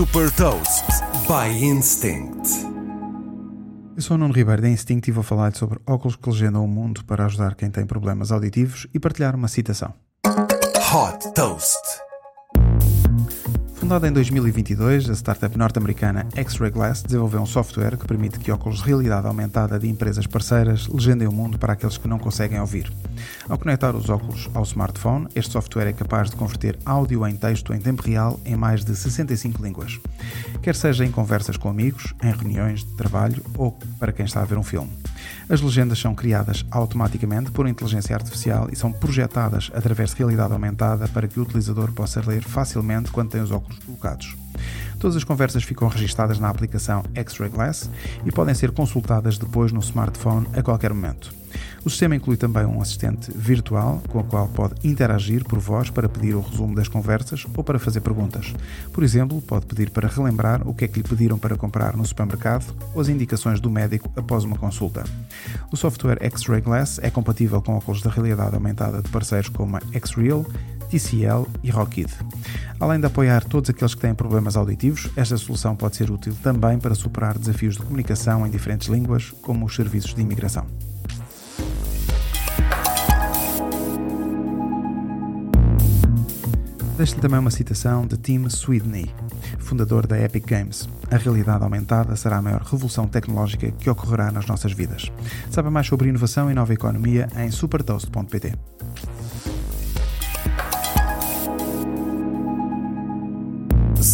Super Toast by Instinct. Eu sou o Nuno Ribeiro da Instinct e vou falar sobre óculos que legendam o mundo para ajudar quem tem problemas auditivos e partilhar uma citação. Hot Toast. Fundada em 2022, a startup norte-americana X-Ray Glass desenvolveu um software que permite que óculos de realidade aumentada de empresas parceiras legendem o mundo para aqueles que não conseguem ouvir. Ao conectar os óculos ao smartphone, este software é capaz de converter áudio em texto em tempo real em mais de 65 línguas. Quer seja em conversas com amigos, em reuniões de trabalho ou para quem está a ver um filme. As legendas são criadas automaticamente por inteligência artificial e são projetadas através de realidade aumentada para que o utilizador possa ler facilmente quando tem os óculos colocados. Todas as conversas ficam registadas na aplicação X-Ray Glass e podem ser consultadas depois no smartphone a qualquer momento. O sistema inclui também um assistente virtual com o qual pode interagir por voz para pedir o resumo das conversas ou para fazer perguntas. Por exemplo, pode pedir para relembrar o que é que lhe pediram para comprar no supermercado ou as indicações do médico após uma consulta. O software X-Ray Glass é compatível com óculos de realidade aumentada de parceiros como a X-Real, TCL e Rockid. Além de apoiar todos aqueles que têm problemas auditivos, esta solução pode ser útil também para superar desafios de comunicação em diferentes línguas, como os serviços de imigração. Deixo-lhe também uma citação de Tim Sweeney, fundador da Epic Games. A realidade aumentada será a maior revolução tecnológica que ocorrerá nas nossas vidas. Saiba mais sobre inovação e nova economia em supertoast.pt.